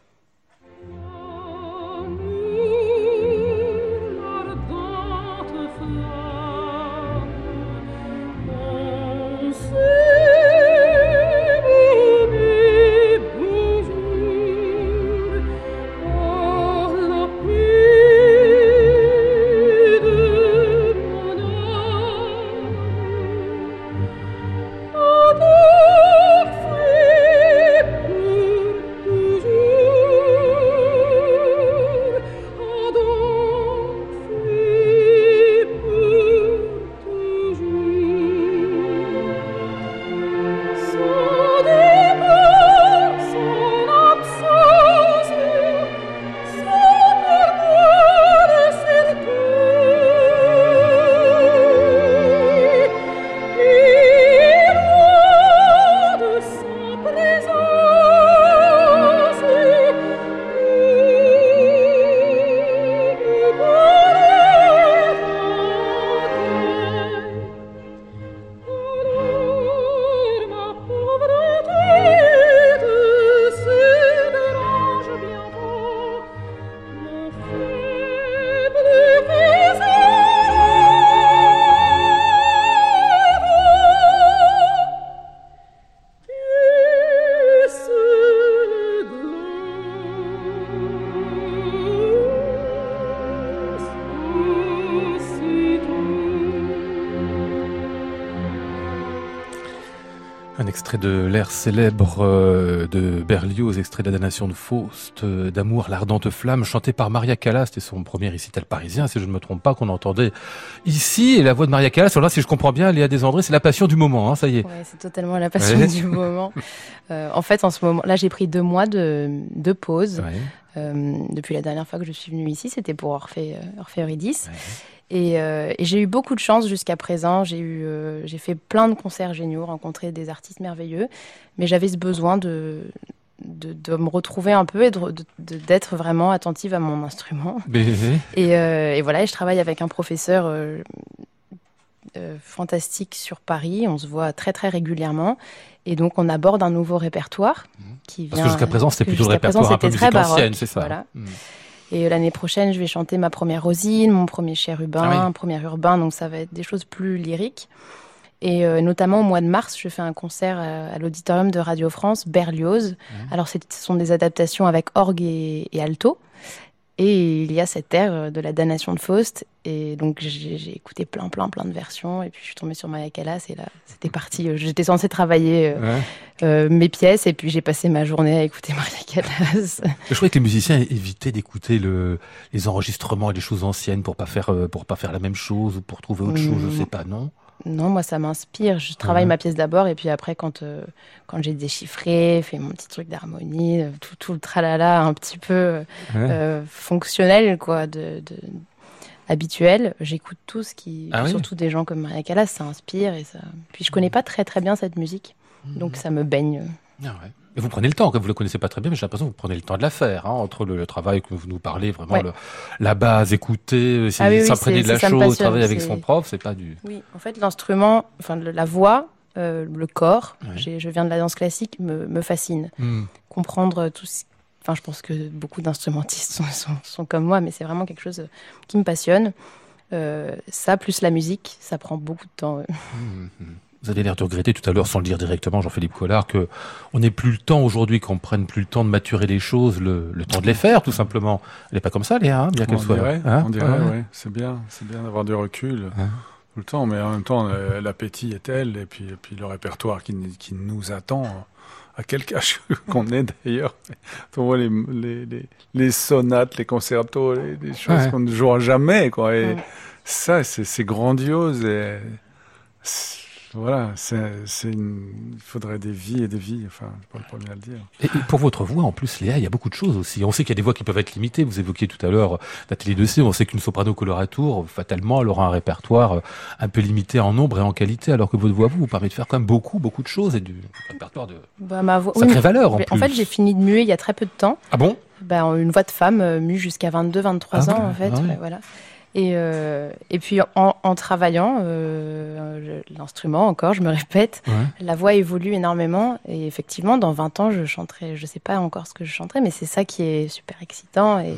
Extrait de l'air célèbre euh, de Berlioz, extrait de la damnation de Faust, euh, d'amour, l'ardente flamme, chanté par Maria Callas, c'était son premier récital parisien, si je ne me trompe pas, qu'on entendait ici. Et la voix de Maria Callas, alors là, si je comprends bien, Léa Desandré, c'est la passion du moment, hein, ça y est. Ouais, c'est totalement la passion Ouais. du moment. Euh, en fait, en ce moment, là, j'ai pris deux mois de, de pause. Ouais, Euh, depuis la dernière fois que je suis venue ici, c'était pour Orphée Eurydice. Et, euh, et j'ai eu beaucoup de chance jusqu'à présent. J'ai eu, euh, j'ai fait plein de concerts géniaux, rencontré des artistes merveilleux. Mais j'avais ce besoin de, de, de me retrouver un peu et d'être vraiment attentive à mon instrument. Et, euh, et voilà, et je travaille avec un professeur fantastique sur Paris. On se voit très très régulièrement. Et donc on aborde un nouveau répertoire qui vient. Parce que jusqu'à présent, c'était plutôt le jusqu'à présent, répertoire un peu musique ancienne, c'est ça. voilà. Mm. Et l'année prochaine, je vais chanter ma première Rosine, mon premier chérubin, Ah oui. premier urbain, donc ça va être des choses plus lyriques. Et euh, notamment au mois de mars, je fais un concert à, à l'auditorium de Radio France, Berlioz. Alors c'est- ce sont des adaptations avec orgue et, et alto. Et il y a cette air euh, de la damnation de Faust. Et donc j'ai écouté plein, plein, plein de versions. Et puis je suis tombée sur Maria Callas et là, c'était parti. Euh, J'étais censée travailler euh, Ouais. euh, mes pièces et puis j'ai passé ma journée à écouter Maria Callas. Je croyais que les musiciens évitaient d'écouter le, les enregistrements et les choses anciennes pour pas faire pour pas faire la même chose ou pour trouver autre chose, je Mm. sais pas, non? Non, moi, ça m'inspire. Je travaille Ouais. ma pièce d'abord et puis après, quand, euh, quand j'ai déchiffré, fait mon petit truc d'harmonie, euh, tout, tout le tralala un petit peu euh, fonctionnel, quoi, de, de- habituel, j'écoute tout ce qui. Ah oui surtout des gens comme Maria Callas, ça inspire. Et ça... Puis je connais pas très très bien cette musique, donc ça me baigne. Ah ouais. Vous prenez le temps, comme vous le connaissez pas très bien, mais j'ai l'impression que vous prenez le temps de la faire, hein, entre le, le travail que vous nous parlez, vraiment Ouais. le- la base, écouter, essayer Ah oui, de oui, s'imprégner de la chose, travailler avec son prof, c'est pas du. Oui, en fait, l'instrument, enfin la voix, euh, le corps, Ouais. je viens de la danse classique, me, me fascine. Hmm. comprendre tout ce... Enfin, je pense que beaucoup d'instrumentistes sont, sont, sont comme moi, mais c'est vraiment quelque chose qui me passionne. Euh, ça, plus la musique, ça prend beaucoup de temps. ouais. Vous avez l'air de regretter tout à l'heure, sans le dire directement, Jean-Philippe Collard, que on n'ait plus le temps aujourd'hui, qu'on prenne plus le temps de maturer les choses, le, le temps de les faire, tout simplement. Elle n'est pas comme ça, Léa, hein, bien qu'elle soit. dirait, hein on dirait, Ouais. ouais. C'est bien, c'est bien d'avoir du recul Hein. tout le temps, mais en même temps, euh, l'appétit est tel, et puis, et puis le répertoire qui, qui nous attend, à quel âge qu'on est d'ailleurs. On voit les, les, les, les sonates, les concertos, les, les choses Ouais. qu'on ne jouera jamais, quoi. Et Ouais. ça, c'est grandiose, et voilà, c'est, une, il faudrait des vies et des vies, enfin, je suis pas le premier à le dire. Et, pour votre voix, en plus, Léa, il y a beaucoup de choses aussi. On sait qu'il y a des voix qui peuvent être limitées. Vous évoquiez tout à l'heure Nathalie Dessay. On sait qu'une soprano coloratour, fatalement, elle aura un répertoire euh, un peu limité en nombre et en qualité, alors que votre voix, vous, vous permet de faire quand même beaucoup, beaucoup de choses et du répertoire de Bah, ma voix... sacrée valeur, en plus. en fait, j'ai fini de muer il y a très peu de temps. Ah bon? Bah, une voix de femme euh, mue jusqu'à 22-23 Ah ans, ouais, en fait. ah ouais. ouais, voilà. Et, euh, et puis, en, en travaillant, euh, l'instrument, encore, je me répète, Ouais. la voix évolue énormément. Et effectivement, dans 20 ans, je chanterai, je sais pas encore ce que je chanterai, mais c'est ça qui est super excitant et,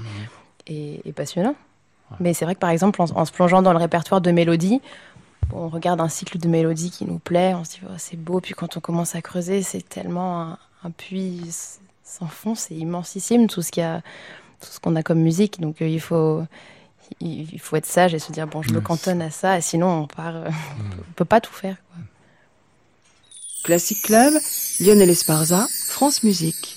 et, et passionnant. Mais c'est vrai que, par exemple, en, en se plongeant dans le répertoire de mélodies, on regarde un cycle de mélodies qui nous plaît, on se dit, Oh, c'est beau. Puis quand on commence à creuser, c'est tellement un, un puits sans fond, c'est immensissime tout ce qu'il y a, tout ce qu'on a comme musique. Donc euh, il faut, il, il faut être sage et se dire, bon, je me cantonne à ça, sinon on part, euh, on peut pas tout faire. quoi. Classic Club, Lionel Esparza, France Musique.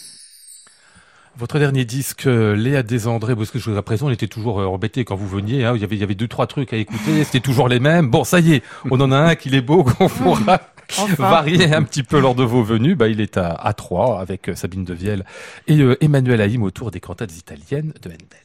Votre dernier disque, Léa Desandré, parce que jusqu'à présent, on était toujours euh, embêté quand vous veniez. hein. il, y avait, il y avait deux, trois trucs à écouter. C'était toujours les mêmes. Bon, ça y est, on en a un qui est beau, qu'on pourra Enfin. varier un petit peu lors de vos venues. Bah, il est à, à Troyes avec euh, Sabine Devielle et euh, Emmanuel Haïm autour des cantates italiennes de Handel.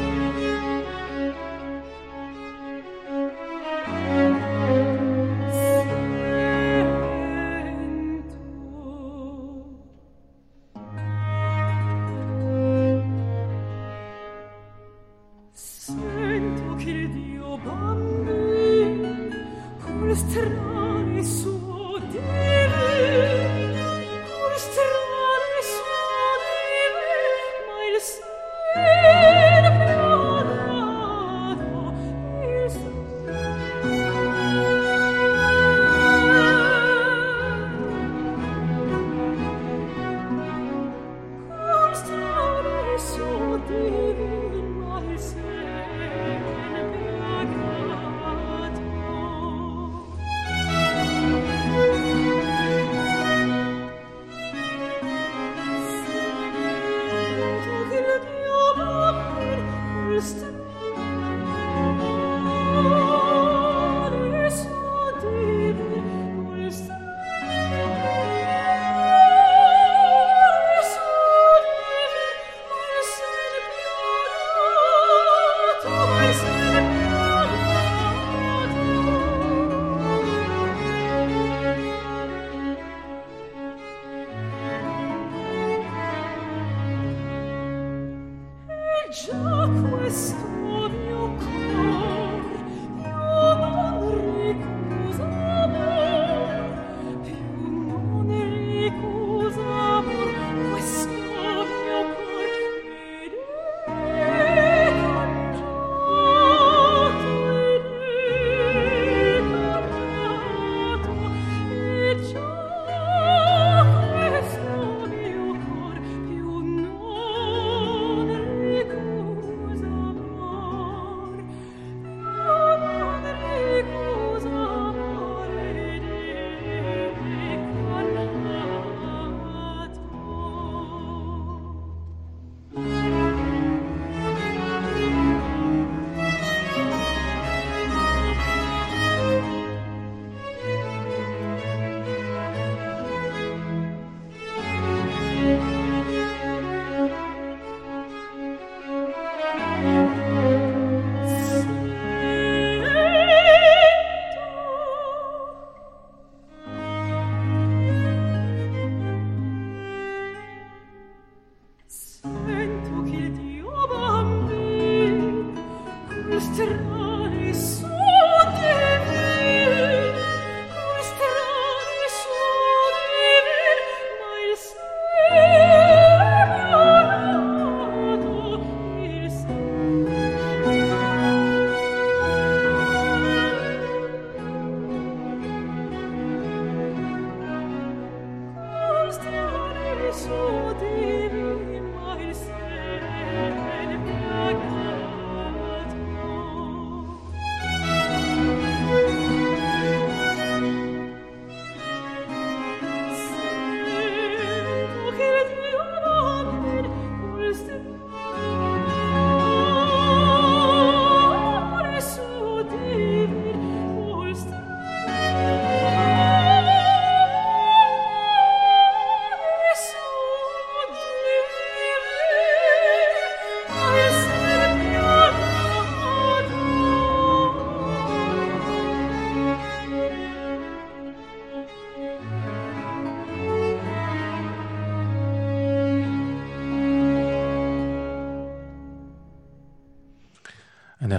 grace.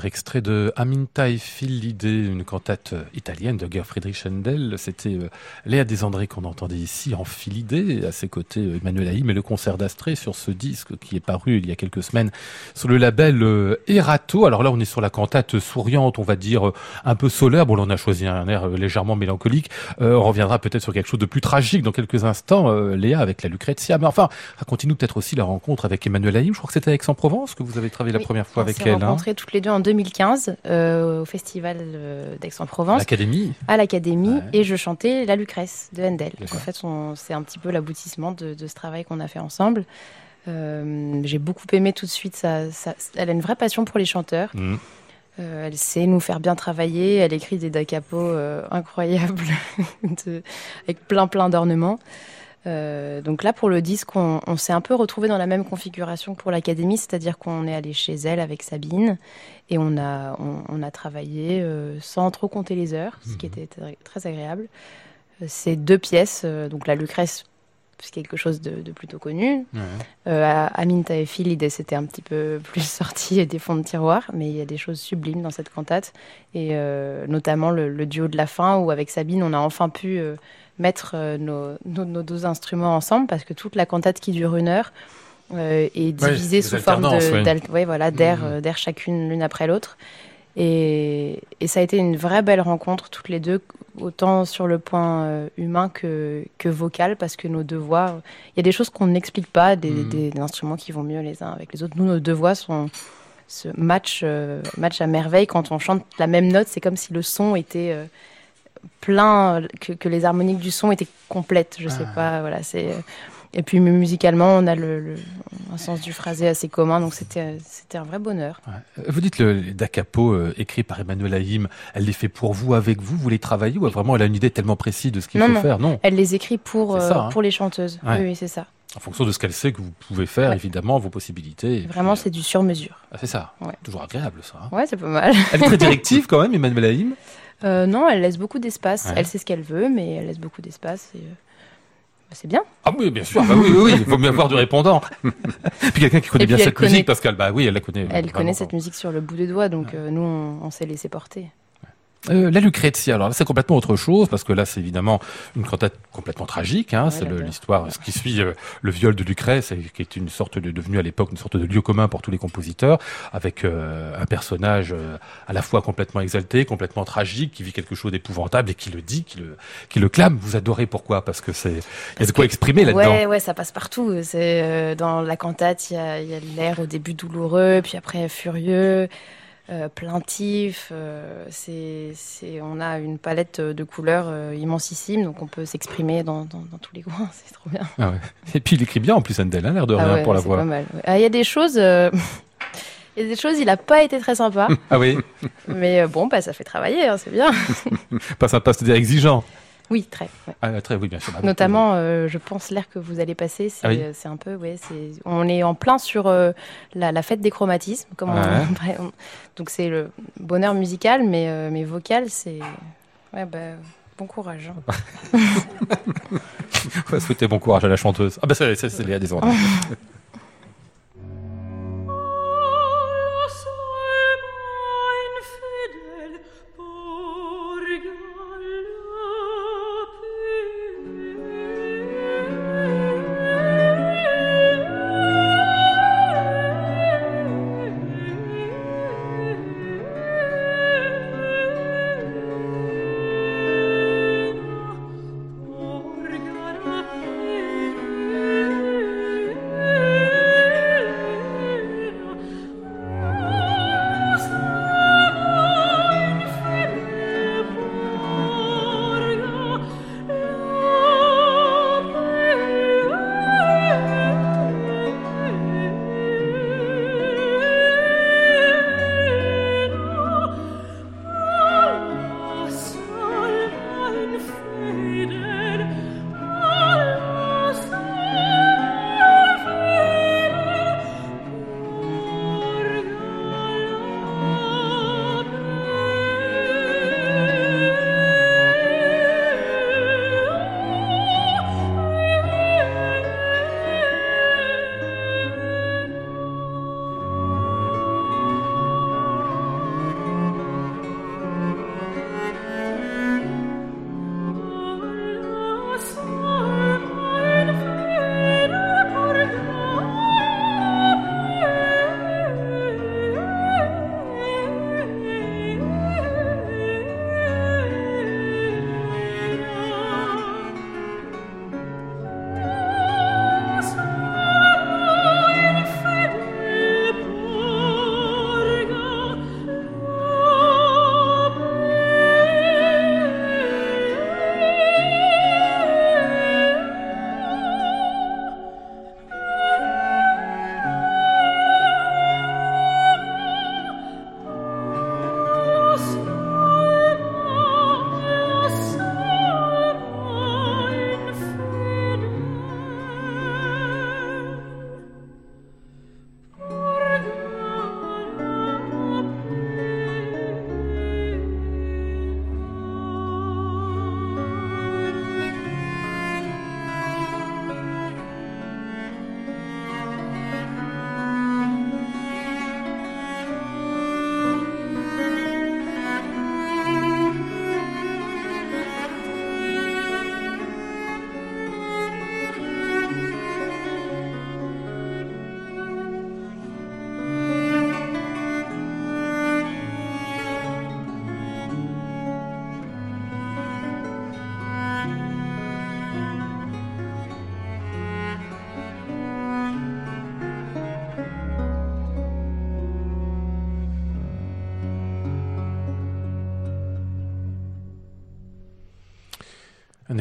Extrait de Aminta e Fillide, une cantate italienne de Georg Friedrich Händel. C'était euh, Léa Desandré qu'on entendait ici en Philidé, à ses côtés euh, Emmanuel Haïm et le concert d'Astrée sur ce disque qui est paru il y a quelques semaines sur le label euh, Erato. Alors là, on est sur la cantate souriante, on va dire un peu solaire. Bon, là, on a choisi un air légèrement mélancolique. on reviendra peut-être sur quelque chose de plus tragique dans quelques instants, Léa, avec la Lucrezia. Mais enfin, racontez-nous peut-être aussi la rencontre avec Emmanuel Haïm. Je crois que c'était à Aix-en-Provence que vous avez travaillé la première fois avec elle. On s'est rencontrés toutes les deux en 2015 euh, au festival euh, d'Aix-en-Provence. L'Académie. À l'Académie. Et je chantais La Lucrèce de Handel. En fait, c'est un petit peu l'aboutissement de, ce travail qu'on a fait ensemble. Euh, j'ai beaucoup aimé tout de suite. Ça, elle a une vraie passion pour les chanteurs. Mmh. elle sait nous faire bien travailler. Elle écrit des da capo incroyables avec plein plein d'ornements. Euh, donc là, pour le disque, on, s'est un peu retrouvé dans la même configuration que pour l'Académie, c'est-à-dire qu'on est allé chez elle avec Sabine et on a, on, a travaillé euh, sans trop compter les heures, ce qui mhm. était très, agréable. Euh, c'est deux pièces, donc la Lucrèce, c'est quelque chose de, plutôt connu. à Aminta et Phil, l'idée c'était un petit peu plus sorti et des fonds de tiroir, mais il y a des choses sublimes dans cette cantate, et notamment le, le, duo de la fin où avec Sabine, on a enfin pu mettre euh, nos, nos, deux instruments ensemble parce que toute la cantate qui dure une heure euh, est divisée sous forme voilà, d'air, mmh. euh, d'air chacune l'une après l'autre. Et, et, ça a été une vraie belle rencontre toutes les deux, autant sur le point humain que, que vocal, parce que nos deux voix, il y a des choses qu'on n'explique pas, des, mmh. des, instruments qui vont mieux les uns avec les autres. Nous, nos deux voix sont ce match, match à merveille quand on chante la même note. C'est comme si le son était plein, que, les harmoniques du son étaient complètes. Je sais ah. pas, voilà, c'est. Euh, et puis musicalement, on a le, un sens du phrasé assez commun, donc c'était c'était un vrai bonheur. Vous dites le, Da Capo euh, écrit par Emmanuel Haïm, elle les fait pour vous, avec vous, vous les travaillez ou vraiment elle a une idée tellement précise de ce qu'il faut faire? Non, elle les écrit pour euh, hein. pour les chanteuses. Oui, c'est ça. En fonction de ce qu'elle sait que vous pouvez faire, évidemment, vos possibilités. Vraiment, c'est du sur-mesure. Ah, c'est ça. Toujours agréable, ça. Hein. Ouais, c'est pas mal. Elle est très directive quand même, Emmanuel Haïm euh, non, elle laisse beaucoup d'espace. Elle sait ce qu'elle veut, mais elle laisse beaucoup d'espace. Et... Euh, bah, c'est bien. Ah oui, bien sûr. Bah oui, oui, il vaut mieux avoir du répondant. puis quelqu'un qui connaît bien cette musique, parce qu'elle, bah oui, elle la connaît. Elle connaît cette musique sur le bout des doigts, donc euh, nous, on s'est laissé porter. Euh, la Lucrezia, alors là c'est complètement autre chose parce que là c'est évidemment une cantate complètement tragique. Hein, c'est l'histoire, ce qui suit euh, le viol de Lucrèce, qui est une sorte de devenu à l'époque une sorte de lieu commun pour tous les compositeurs, avec euh, un personnage à la fois complètement exalté, complètement tragique, qui vit quelque chose d'épouvantable et qui le dit, qui le, qui le clame. Vous adorez pourquoi? Parce que c'est il y a de quoi exprimer là-dedans. Ouais, ouais, ça passe partout. C'est dans la cantate, il y a, y a l'air au début douloureux, puis après furieux. Euh, plaintif. Euh, c'est, on a une palette de couleurs euh, immensissime, donc on peut s'exprimer dans, tous les coins. C'est trop bien. Ah Et puis il écrit bien en plus, Andel, hein, l'air de ah rien pour la voix. Ah, il y a des choses. Il y a des choses, il n'a pas été très sympa. ah oui. Mais bon, bah, ça fait travailler, hein, c'est bien. pas sympa, c'est-à-dire exigeant. Oui, très. Ah, très, oui, bien sûr. Notamment, euh, je pense l'air que vous allez passer, c'est ah un peu, ouais, on est en plein sur euh, la, fête des chromatismes, comme donc c'est le bonheur musical, mais euh, mais vocal, c'est, ouais, bah, bon courage. on va souhaiter bon courage à la chanteuse. Ah bah c'est Léa Desordres.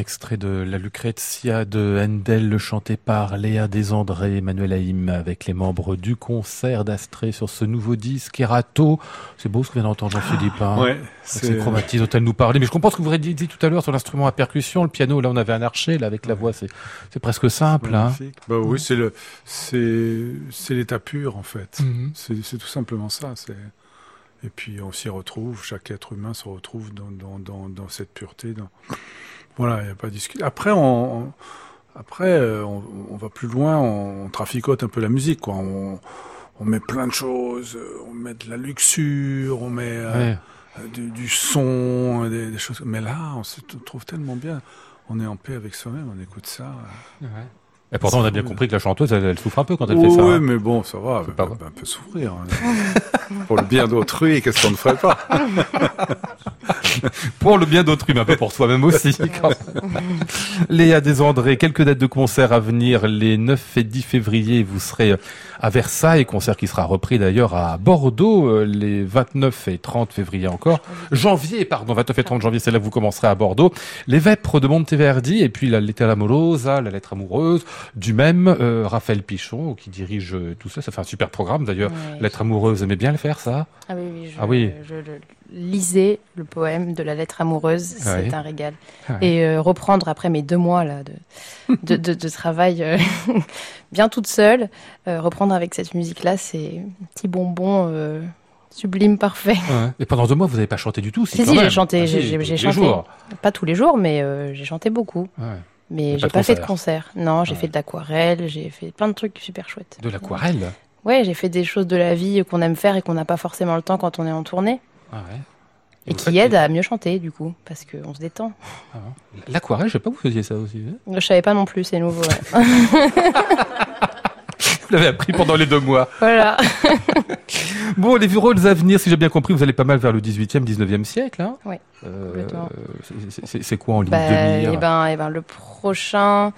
extrait de La Lucrezia de Handel, chanté par Léa Desandré, Emmanuel Haïm, avec les membres du concert d'Astrée sur ce nouveau disque, Erato. C'est beau ce qu'on vient d'entendre, Jean-Philippe. Hein Ouais, c'est chromatise dont elle nous parlait. Mais je comprends ce que vous avez dit, dit tout à l'heure sur l'instrument à percussion, le piano. Là, on avait un archer, là, avec la voix. C'est, presque simple, hein. Bah oui, c'est le, c'est, c'est l'état pur en fait. Mhm. C'est, c'est tout simplement ça. C'est... Et puis on s'y retrouve, chaque être humain se retrouve dans, dans, dans, dans cette pureté. Dans... Voilà, il n'y a pas de discussion. Après, on, on- après euh, on, on va plus loin, on, traficote un peu la musique. Quoi. On, on met plein de choses, euh, on met de la luxure, on met euh, Ouais. euh, du, du son, des, des choses. Mais là, on se trouve tellement bien. On est en paix avec soi-même, on écoute ça. Et pourtant, on a bien compris que la chanteuse, elle, elle souffre un peu quand elle Oh, fait ça. oui, hein. mais bon, ça va, elle pas peut vrai. un peu souffrir. hein. Pour le bien d'autrui, qu'est-ce qu'on ne ferait pas Pour le bien d'autrui, mais un peu pour soi-même aussi. quand. Léa Desandré, quelques dates de concert à venir. Les 9 et 10 février, vous serez à Versailles, concert qui sera repris d'ailleurs à Bordeaux euh, les 29 et 30 février encore. Janvier, pardon, 29 et 30 janvier, c'est là que vous commencerez à Bordeaux. Les Vêpres de Monteverdi, et puis la Lettera Amorosa, la lettre amoureuse, du même euh, Raphaël Pichon, qui dirige euh, tout ça. Ça fait un super programme d'ailleurs. Ouais. Lettre amoureuse, aimez bien le faire, ça Ah oui, oui, je, Ah oui. je le lisais, le poème de la lettre amoureuse, c'est Ouais. un régal. Ouais. Et euh, reprendre après mes deux mois là, de, de, de, de travail euh, bien toute seule, euh, reprendre avec cette musique-là, c'est un petit bonbon sublime, parfait. Ouais. Et pendant deux mois, vous n'avez pas chanté du tout Si, si, j'ai chanté, Ah, j'ai- chanté. jours. Pas tous les jours, mais j'ai chanté beaucoup. Ouais. Mais j'ai pas pas, fait de concert. concert. Non, j'ai Ouais. fait de l'aquarelle, j'ai fait plein de trucs super chouettes. De l'aquarelle? Ouais, j'ai fait des choses de la vie qu'on aime faire et qu'on n'a pas forcément le temps quand on est en tournée. ah ouais. Et qui aident à mieux chanter, du coup, parce qu'on se détend. Ah. L'aquarelle, je sais pas que vous faisiez ça aussi. hein Je savais pas non plus, c'est nouveau. ouais. Vous l'avez appris pendant les deux mois. voilà. Bon, les rôles à venir, si j'ai bien compris, vous allez pas mal vers le 18e, 19e siècle. Hein Ouais, Euh, complètement. c'est- quoi en ligne Bah, de mire et ben, et ben, le prochain.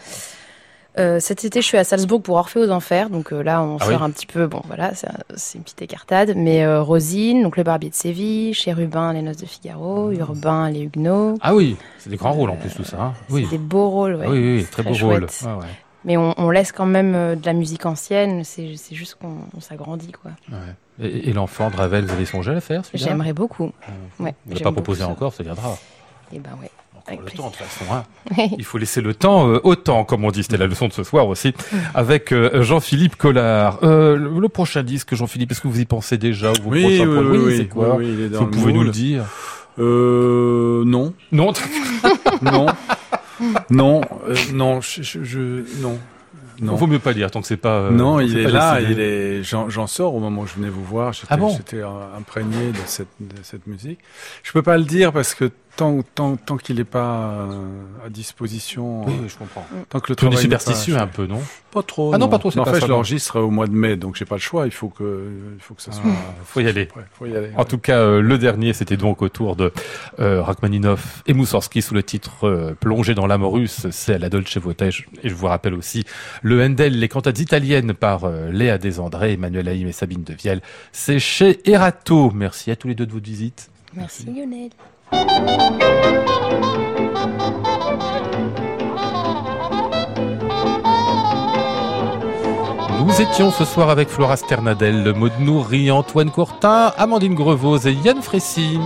Euh, cet été, je suis à Salzbourg pour Orphée aux Enfers. Donc euh, là, on Ah sort oui. un petit peu. Bon, voilà, c'est un- c'est une petite écartade. Mais euh, Rosine, donc le Barbier de Séville, Chérubin, les Noces de Figaro, Urbain, les Huguenots. Ah oui, c'est des grands rôles en plus tout ça. hein. Oui. C'est des beaux rôles, ouais. Ah oui, oui, oui, très, beau chouette. rôle. Ouais, ouais, Mais on, on laisse quand même de la musique ancienne. C'est juste qu'on on s'agrandit, quoi. ouais. Et, et l'enfant de Ravel, vous avez songé à le faire J'aimerais beaucoup. Ouais, Vous ne pas proposé encore, ça viendra. Et ben ouais. Encore Avec le plaisir. temps, de toute façon. Hein. Il faut laisser le temps euh, au temps, comme on dit. C'était la leçon de ce soir aussi, Mm. avec euh, Jean-Philippe Collard. Euh, le, le prochain disque, Jean-Philippe, est-ce que vous y pensez déjà ou vos Oui, oui, oui, c'est quoi oui, oui, il est Si dans vous le pouvez nous le dire. Euh, non, Non, non, non, euh, non, je, je, je- non, non. vaut mieux pas dire tant que c'est pas. euh, non, il est pas là, décidé. il est. J'en j'en sors au moment où je venais vous voir. J'étais Ah bon j'étais, imprégné de cette, de cette musique. Je peux pas le dire parce que tant, tant, tant qu'il n'est pas euh, à disposition, Oui, euh, je comprends. tant que le Tout est travail pas superstitieux un peu, non? Pas trop. Ah non, pas trop, pas en fait, ça, je non. l'enregistre au mois de mai, donc j'ai pas le choix. Il faut que, il faut que ça soit. Faut y aller. Ouais, faut y aller. En tout cas, euh, le dernier, c'était donc autour de euh, Rachmaninoff et Moussorski sous le titre euh, Plongé dans l'âme russe. C'est à la Dolce Vita. Et je, vous rappelle aussi le Handel, les cantates italiennes par euh, Léa Desandré, Emmanuel Haïm et Sabine Devielle. C'est chez Erato. Merci à tous les deux de votre visite. Merci Lionel. Nous étions ce soir avec Flora Sternadel, Maud Nourri, Antoine Courtin, Amandine Grevaux et Yann Fressy.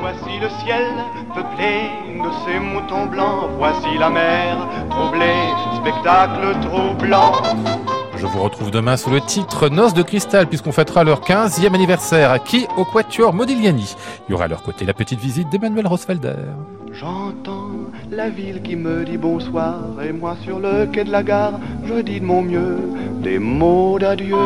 Voici le ciel peuplé de ces moutons blancs. Voici la mer troublée, spectacle troublant. Je vous retrouve demain sous le titre Noces de cristal puisqu'on fêtera leur 15e anniversaire acquis au Quatuor Modigliani. Il y aura à leur côté la petite visite d'Emmanuel Rosfelder. J'entends la ville qui me dit bonsoir. Et moi sur le quai de la gare, je dis de mon mieux des mots d'adieu.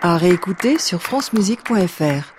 À réécouter sur francemusique.fr.